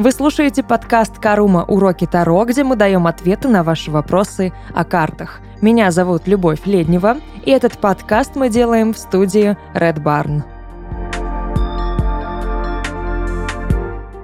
Вы слушаете подкаст «Карума. Уроки Таро», где мы даем ответы на ваши вопросы о картах. Меня зовут Любовь Леднева, и этот подкаст мы делаем в студии Red Barn.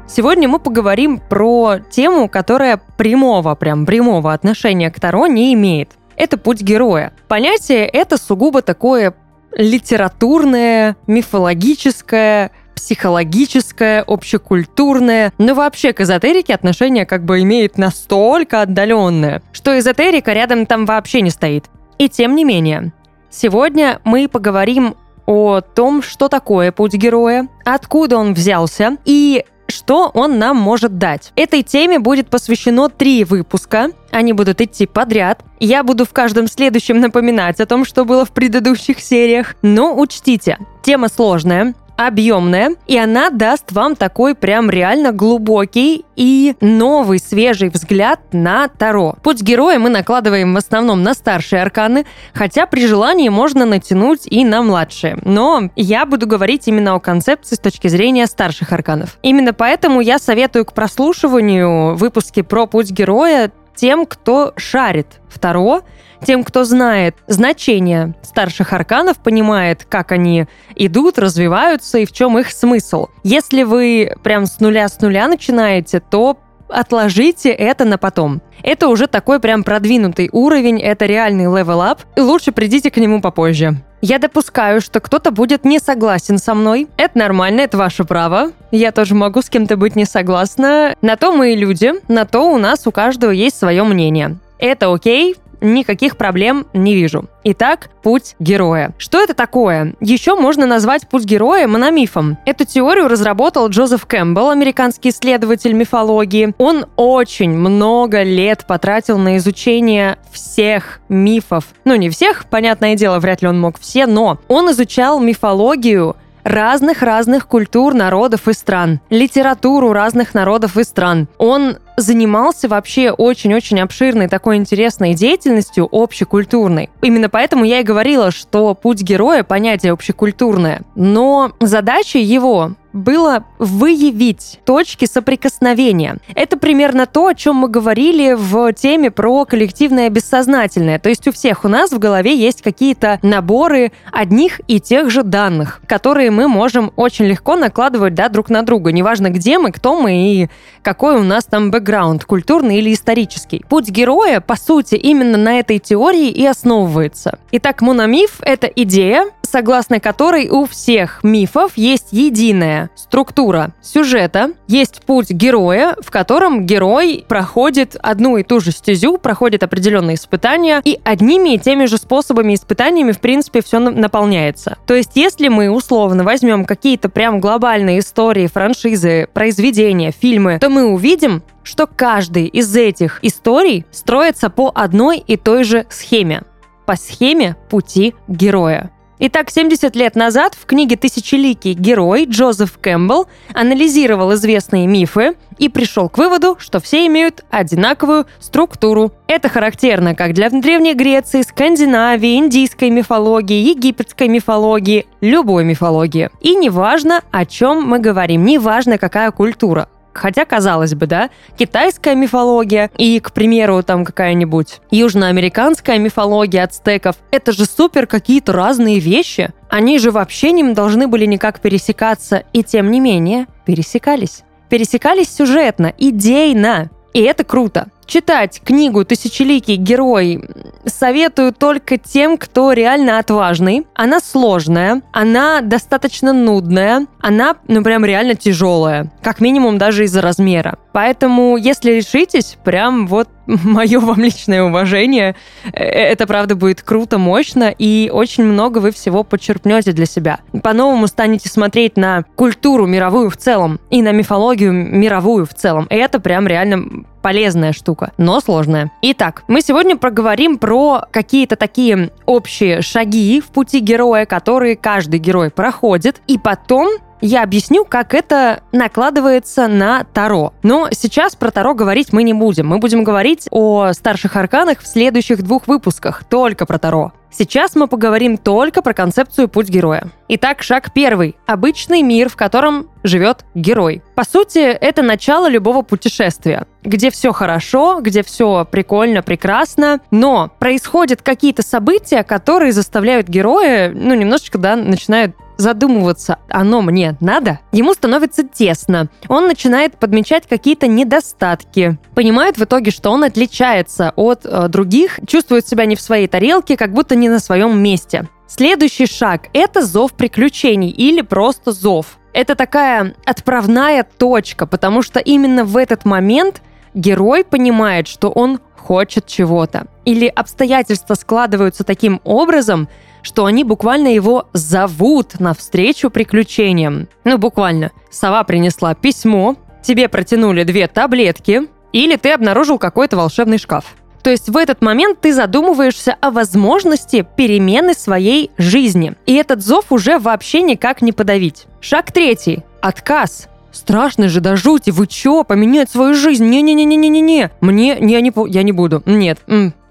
Сегодня мы поговорим про тему, которая прямого, прям прямого отношения к Таро не имеет. Это путь героя. Понятие это сугубо такое литературное, мифологическое, психологическое, общекультурное, но вообще к эзотерике отношение как бы имеет настолько отдаленное, что эзотерика рядом там вообще не стоит. И тем не менее, сегодня мы поговорим о том, что такое путь героя, откуда он взялся и что он нам может дать. Этой теме будет посвящено три выпуска. Они будут идти подряд. Я буду в каждом следующем напоминать о том, что было в предыдущих сериях. Но учтите, тема сложная, объемная, и она даст вам такой прям реально глубокий и новый свежий взгляд на Таро. Путь героя мы накладываем в основном на старшие арканы, хотя при желании можно натянуть и на младшие. Но я буду говорить именно о концепции с точки зрения старших арканов. Именно поэтому я советую к прослушиванию выпуски про путь героя тем, кто шарит в Таро, тем, кто знает значение старших арканов, понимает, как они идут, развиваются и в чем их смысл. Если вы прям с нуля с нуля начинаете, то отложите это на потом. Это уже такой прям продвинутый уровень, это реальный up, и лучше придите к нему попозже. Я допускаю, что кто-то будет не согласен со мной. Это нормально, это ваше право. Я тоже могу с кем-то быть не согласна. На то мы и люди, на то у нас у каждого есть свое мнение. Это окей, никаких проблем не вижу. Итак, путь героя. Что это такое? Еще можно назвать путь героя мономифом. Эту теорию разработал Джозеф Кэмпбелл, американский исследователь мифологии. Он очень много лет потратил на изучение всех мифов. Ну, не всех, понятное дело, вряд ли он мог все, но он изучал мифологию разных-разных культур, народов и стран, литературу разных народов и стран. Он занимался вообще очень-очень обширной такой интересной деятельностью общекультурной. Именно поэтому я и говорила, что путь героя — понятие общекультурное. Но задача его было выявить точки соприкосновения. Это примерно то, о чем мы говорили в теме про коллективное бессознательное. То есть у всех у нас в голове есть какие-то наборы одних и тех же данных, которые мы можем очень легко накладывать да, друг на друга. Неважно, где мы, кто мы и какой у нас там бэкграунд, культурный или исторический. Путь героя, по сути, именно на этой теории и основывается. Итак, мономиф — это идея, согласно которой у всех мифов есть единая структура сюжета, есть путь героя, в котором герой проходит одну и ту же стезю, проходит определенные испытания, и одними и теми же способами испытаниями, в принципе, все наполняется. То есть, если мы условно возьмем какие-то прям глобальные истории, франшизы, произведения, фильмы, то мы увидим, что каждый из этих историй строится по одной и той же схеме. По схеме пути героя. Итак, 70 лет назад в книге «Тысячеликий герой» Джозеф Кэмпбелл анализировал известные мифы и пришел к выводу, что все имеют одинаковую структуру. Это характерно как для Древней Греции, Скандинавии, индийской мифологии, египетской мифологии, любой мифологии. И неважно, о чем мы говорим, неважно, какая культура. Хотя, казалось бы, да, китайская мифология и, к примеру, там какая-нибудь южноамериканская мифология ацтеков, это же супер какие-то разные вещи. Они же вообще не должны были никак пересекаться, и тем не менее пересекались. Пересекались сюжетно, идейно. И это круто. Читать книгу «Тысячеликий герой» советую только тем, кто реально отважный. Она сложная, она достаточно нудная, она, ну, прям реально тяжелая. Как минимум даже из-за размера. Поэтому, если решитесь, прям вот мое вам личное уважение. Э, это, правда, будет круто, мощно, и очень много вы всего подчерпнете для себя. По-новому станете смотреть на культуру мировую в целом и на мифологию мировую в целом. И это прям реально полезная штука, но сложная. Итак, мы сегодня проговорим про какие-то такие общие шаги в пути героя, которые каждый герой проходит, и потом я объясню, как это накладывается на Таро. Но сейчас про Таро говорить мы не будем. Мы будем говорить о старших арканах в следующих двух выпусках, только про Таро. Сейчас мы поговорим только про концепцию «Путь героя». Итак, шаг первый. Обычный мир, в котором живет герой. По сути, это начало любого путешествия, где все хорошо, где все прикольно, прекрасно, но происходят какие-то события, которые заставляют героя, ну, немножечко, да, начинают задумываться, оно мне надо, ему становится тесно. Он начинает подмечать какие-то недостатки. Понимает в итоге, что он отличается от э, других, чувствует себя не в своей тарелке, как будто не на своем месте. Следующий шаг – это зов приключений или просто зов. Это такая отправная точка, потому что именно в этот момент герой понимает, что он хочет чего-то. Или обстоятельства складываются таким образом, что они буквально его зовут навстречу приключениям. Ну, буквально. Сова принесла письмо, тебе протянули две таблетки, или ты обнаружил какой-то волшебный шкаф. То есть в этот момент ты задумываешься о возможности перемены своей жизни. И этот зов уже вообще никак не подавить. Шаг третий. Отказ. Страшно же до жути, вы чё, поменять свою жизнь? Не-не-не-не-не-не. Мне, я не, я не буду. Нет,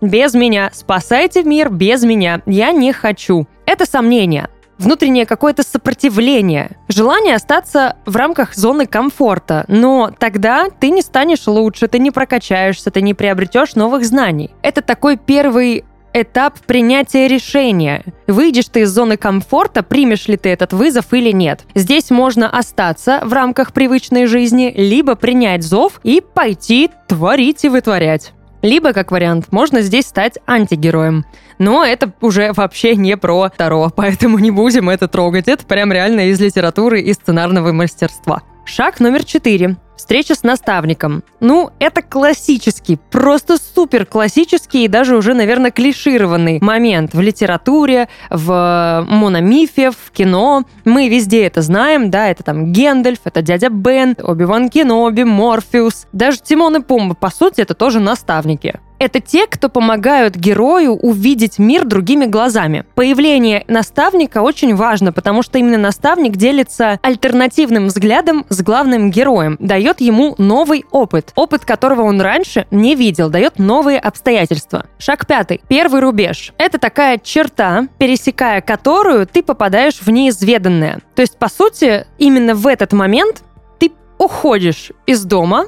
без меня. Спасайте мир без меня. Я не хочу. Это сомнение внутреннее какое-то сопротивление, желание остаться в рамках зоны комфорта, но тогда ты не станешь лучше, ты не прокачаешься, ты не приобретешь новых знаний. Это такой первый этап принятия решения. Выйдешь ты из зоны комфорта, примешь ли ты этот вызов или нет. Здесь можно остаться в рамках привычной жизни, либо принять зов и пойти творить и вытворять. Либо, как вариант, можно здесь стать антигероем. Но это уже вообще не про Таро, поэтому не будем это трогать. Это прям реально из литературы и сценарного мастерства. Шаг номер четыре. Встреча с наставником. Ну, это классический, просто супер классический и даже уже, наверное, клишированный момент в литературе, в мономифе, в кино. Мы везде это знаем, да, это там Гендальф, это дядя Бен, Оби-Ван Кеноби, Морфеус. Даже Тимон и Пумба, по сути, это тоже наставники. Это те, кто помогают герою увидеть мир другими глазами. Появление наставника очень важно, потому что именно наставник делится альтернативным взглядом с главным героем, дает ему новый опыт, опыт которого он раньше не видел, дает новые обстоятельства. Шаг пятый. Первый рубеж. Это такая черта, пересекая которую ты попадаешь в неизведанное. То есть, по сути, именно в этот момент ты уходишь из дома,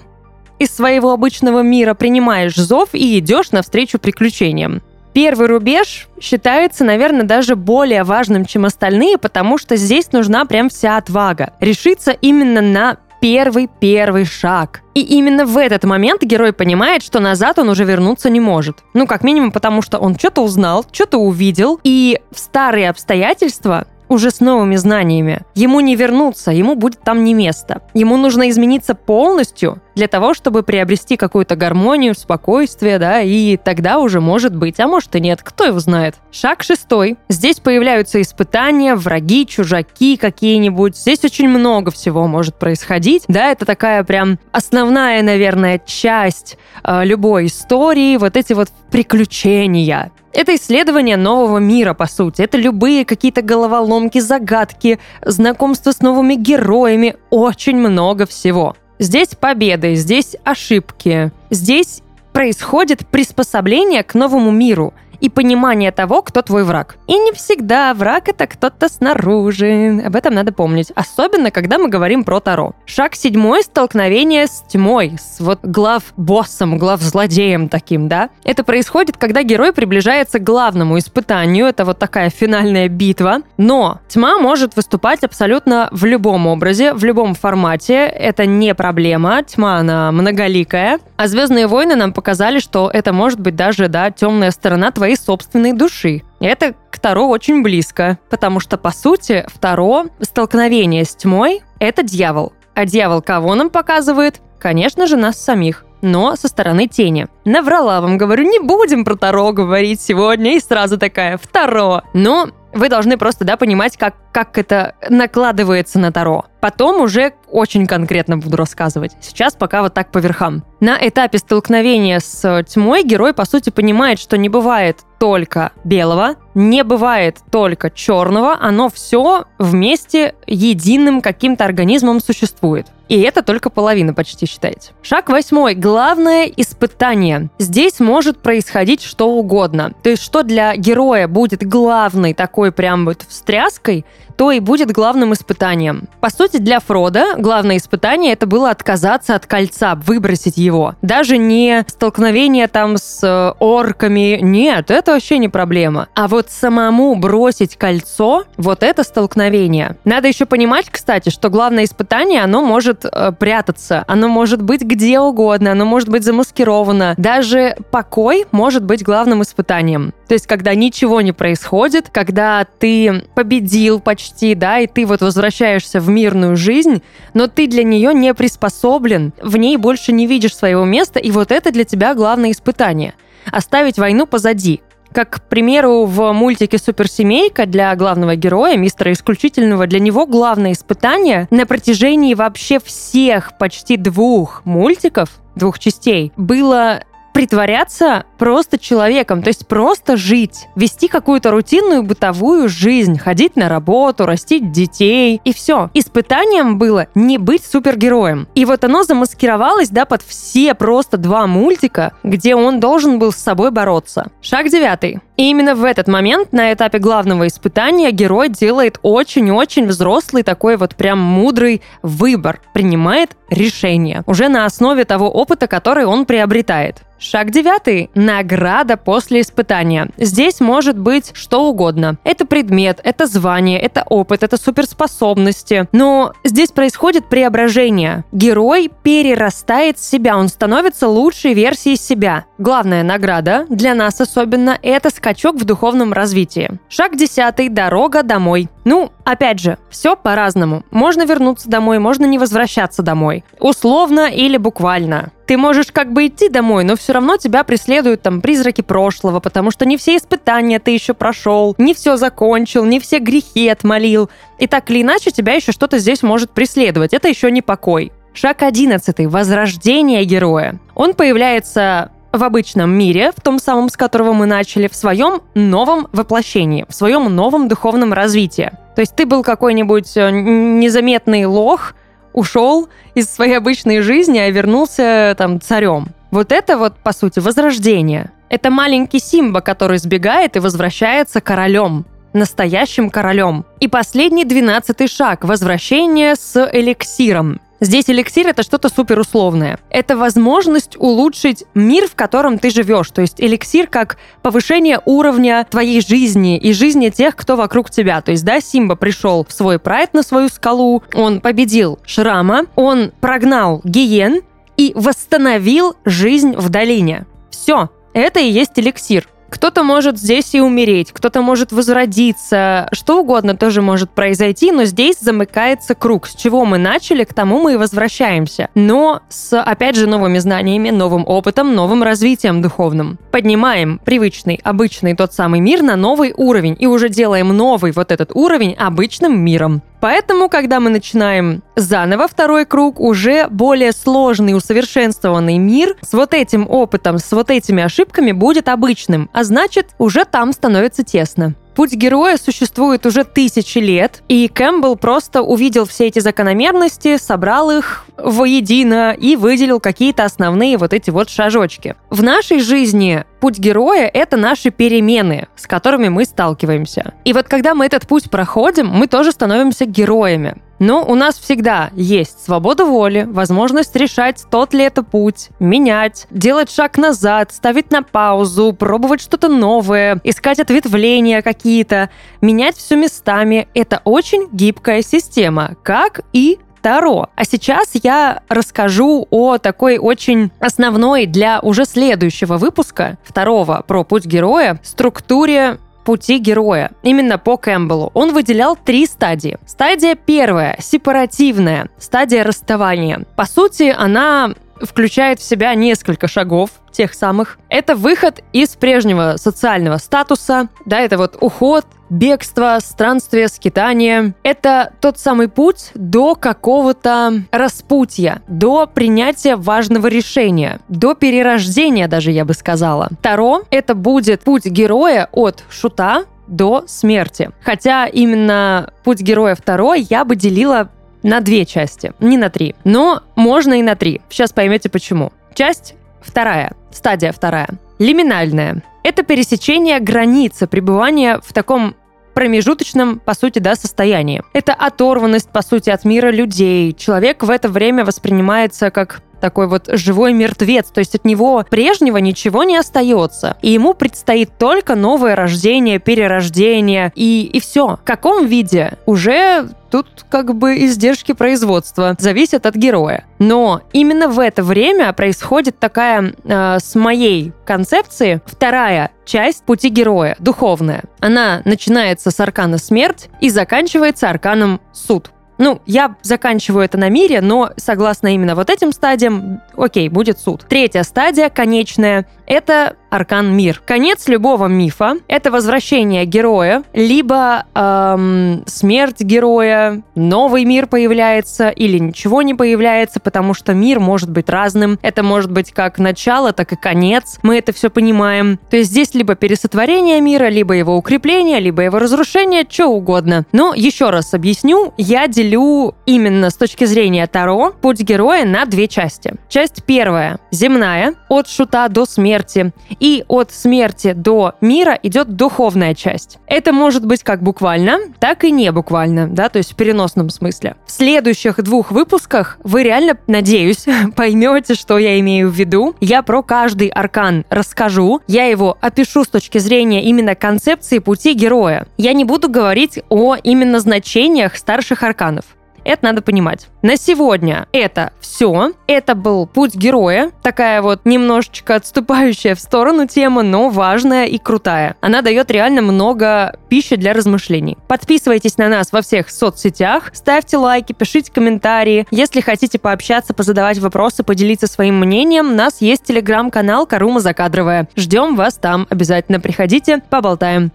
из своего обычного мира принимаешь зов и идешь навстречу приключениям. Первый рубеж считается, наверное, даже более важным, чем остальные, потому что здесь нужна прям вся отвага. Решиться именно на первый-первый шаг. И именно в этот момент герой понимает, что назад он уже вернуться не может. Ну, как минимум, потому что он что-то узнал, что-то увидел, и в старые обстоятельства уже с новыми знаниями. Ему не вернуться, ему будет там не место. Ему нужно измениться полностью для того, чтобы приобрести какую-то гармонию, спокойствие, да, и тогда уже может быть, а может и нет, кто его знает. Шаг шестой. Здесь появляются испытания, враги, чужаки какие-нибудь. Здесь очень много всего может происходить. Да, это такая прям основная, наверное, часть э, любой истории, вот эти вот приключения. Это исследование нового мира, по сути. Это любые какие-то головоломки, загадки, знакомство с новыми героями, очень много всего. Здесь победы, здесь ошибки, здесь происходит приспособление к новому миру – и понимание того, кто твой враг. И не всегда враг это кто-то снаружи. Об этом надо помнить. Особенно, когда мы говорим про Таро. Шаг седьмой — столкновение с тьмой, с вот глав-боссом, глав-злодеем таким, да? Это происходит, когда герой приближается к главному испытанию. Это вот такая финальная битва. Но тьма может выступать абсолютно в любом образе, в любом формате. Это не проблема. Тьма, она многоликая. А «Звездные войны» нам показали, что это может быть даже, да, темная сторона твоей собственной души. Это к Таро очень близко, потому что, по сути, Таро столкновение с тьмой — это дьявол. А дьявол кого нам показывает? Конечно же, нас самих но со стороны тени. Наврала вам, говорю, не будем про Таро говорить сегодня, и сразу такая, Таро. Но вы должны просто, да, понимать, как, как это накладывается на Таро. Потом уже очень конкретно буду рассказывать. Сейчас пока вот так по верхам. На этапе столкновения с тьмой герой, по сути, понимает, что не бывает только белого, не бывает только черного, оно все вместе единым каким-то организмом существует. И это только половина почти считаете. Шаг восьмой. Главное испытание. Здесь может происходить что угодно. То есть, что для героя будет главной такой прям вот встряской, то и будет главным испытанием. По сути, для Фрода главное испытание это было отказаться от кольца, выбросить его. Даже не столкновение там с э, орками, нет, это вообще не проблема. А вот самому бросить кольцо, вот это столкновение. Надо еще понимать, кстати, что главное испытание, оно может э, прятаться, оно может быть где угодно, оно может быть замаскировано. Даже покой может быть главным испытанием. То есть, когда ничего не происходит, когда ты победил почти, да, и ты вот возвращаешься в мирную жизнь, но ты для нее не приспособлен, в ней больше не видишь своего места, и вот это для тебя главное испытание. Оставить войну позади. Как, к примеру, в мультике «Суперсемейка» для главного героя, мистера Исключительного, для него главное испытание на протяжении вообще всех почти двух мультиков, двух частей, было притворяться просто человеком, то есть просто жить, вести какую-то рутинную бытовую жизнь, ходить на работу, растить детей и все. Испытанием было не быть супергероем. И вот оно замаскировалось, да, под все просто два мультика, где он должен был с собой бороться. Шаг девятый. И именно в этот момент, на этапе главного испытания, герой делает очень-очень взрослый такой вот прям мудрый выбор, принимает решение уже на основе того опыта, который он приобретает. Шаг девятый. Награда после испытания. Здесь может быть что угодно. Это предмет, это звание, это опыт, это суперспособности. Но здесь происходит преображение. Герой перерастает себя, он становится лучшей версией себя. Главная награда, для нас особенно, это скачок в духовном развитии. Шаг десятый. Дорога домой. Ну, опять же, все по-разному. Можно вернуться домой, можно не возвращаться домой. Условно или буквально. Ты можешь как бы идти домой, но все равно тебя преследуют там призраки прошлого, потому что не все испытания ты еще прошел, не все закончил, не все грехи отмолил. И так или иначе тебя еще что-то здесь может преследовать. Это еще не покой. Шаг одиннадцатый. Возрождение героя. Он появляется в обычном мире, в том самом, с которого мы начали, в своем новом воплощении, в своем новом духовном развитии. То есть ты был какой-нибудь э, незаметный лох, ушел из своей обычной жизни, а вернулся там царем. Вот это вот, по сути, возрождение. Это маленький Симба, который сбегает и возвращается королем настоящим королем. И последний двенадцатый шаг – возвращение с эликсиром. Здесь эликсир это что-то суперусловное. Это возможность улучшить мир, в котором ты живешь. То есть эликсир как повышение уровня твоей жизни и жизни тех, кто вокруг тебя. То есть, да, Симба пришел в свой прайд на свою скалу, он победил Шрама, он прогнал Гиен и восстановил жизнь в долине. Все, это и есть эликсир. Кто-то может здесь и умереть, кто-то может возродиться, что угодно тоже может произойти, но здесь замыкается круг. С чего мы начали, к тому мы и возвращаемся. Но с, опять же, новыми знаниями, новым опытом, новым развитием духовным. Поднимаем привычный, обычный тот самый мир на новый уровень и уже делаем новый вот этот уровень обычным миром. Поэтому, когда мы начинаем заново второй круг, уже более сложный, усовершенствованный мир с вот этим опытом, с вот этими ошибками будет обычным, а значит, уже там становится тесно. Путь героя существует уже тысячи лет, и Кэмпбелл просто увидел все эти закономерности, собрал их воедино и выделил какие-то основные вот эти вот шажочки. В нашей жизни путь героя — это наши перемены, с которыми мы сталкиваемся. И вот когда мы этот путь проходим, мы тоже становимся героями. Но у нас всегда есть свобода воли, возможность решать, тот ли это путь, менять, делать шаг назад, ставить на паузу, пробовать что-то новое, искать ответвления какие-то, менять все местами. Это очень гибкая система, как и Таро. А сейчас я расскажу о такой очень основной для уже следующего выпуска, второго про путь героя, структуре пути героя. Именно по Кэмпбеллу. Он выделял три стадии. Стадия первая – сепаративная, стадия расставания. По сути, она включает в себя несколько шагов, тех самых. Это выход из прежнего социального статуса, да, это вот уход, бегство, странствие, скитание. Это тот самый путь до какого-то распутья, до принятия важного решения, до перерождения даже, я бы сказала. Таро — это будет путь героя от шута до смерти. Хотя именно путь героя второй я бы делила на две части, не на три. Но можно и на три. Сейчас поймете почему. Часть вторая, стадия вторая. Лиминальная. Это пересечение границы пребывания в таком промежуточном, по сути, да, состоянии. Это оторванность, по сути, от мира людей. Человек в это время воспринимается как такой вот живой мертвец, то есть от него прежнего ничего не остается. И ему предстоит только новое рождение, перерождение и, и все. В каком виде? Уже Тут как бы издержки производства зависят от героя. Но именно в это время происходит такая, э, с моей концепции, вторая часть пути героя, духовная. Она начинается с аркана смерть и заканчивается арканом суд. Ну, я заканчиваю это на мире, но согласно именно вот этим стадиям, окей, будет суд. Третья стадия, конечная, это аркан мир. Конец любого мифа — это возвращение героя, либо эм, смерть героя, новый мир появляется или ничего не появляется, потому что мир может быть разным. Это может быть как начало, так и конец. Мы это все понимаем. То есть здесь либо пересотворение мира, либо его укрепление, либо его разрушение, что угодно. Но еще раз объясню, я делю именно с точки зрения Таро путь героя на две части. Часть первая — земная, от шута до смерти и от смерти до мира идет духовная часть. Это может быть как буквально, так и не буквально, да, то есть в переносном смысле. В следующих двух выпусках вы реально, надеюсь, поймете, что я имею в виду. Я про каждый аркан расскажу, я его опишу с точки зрения именно концепции пути героя. Я не буду говорить о именно значениях старших арканов. Это надо понимать. На сегодня это все. Это был путь героя. Такая вот немножечко отступающая в сторону тема, но важная и крутая. Она дает реально много пищи для размышлений. Подписывайтесь на нас во всех соцсетях, ставьте лайки, пишите комментарии. Если хотите пообщаться, позадавать вопросы, поделиться своим мнением, у нас есть телеграм-канал Карума Закадровая. Ждем вас там. Обязательно приходите, поболтаем.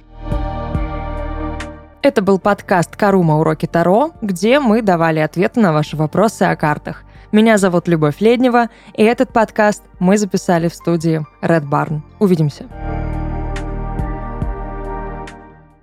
Это был подкаст «Карума. Уроки Таро», где мы давали ответы на ваши вопросы о картах. Меня зовут Любовь Леднева, и этот подкаст мы записали в студии Red Barn. Увидимся.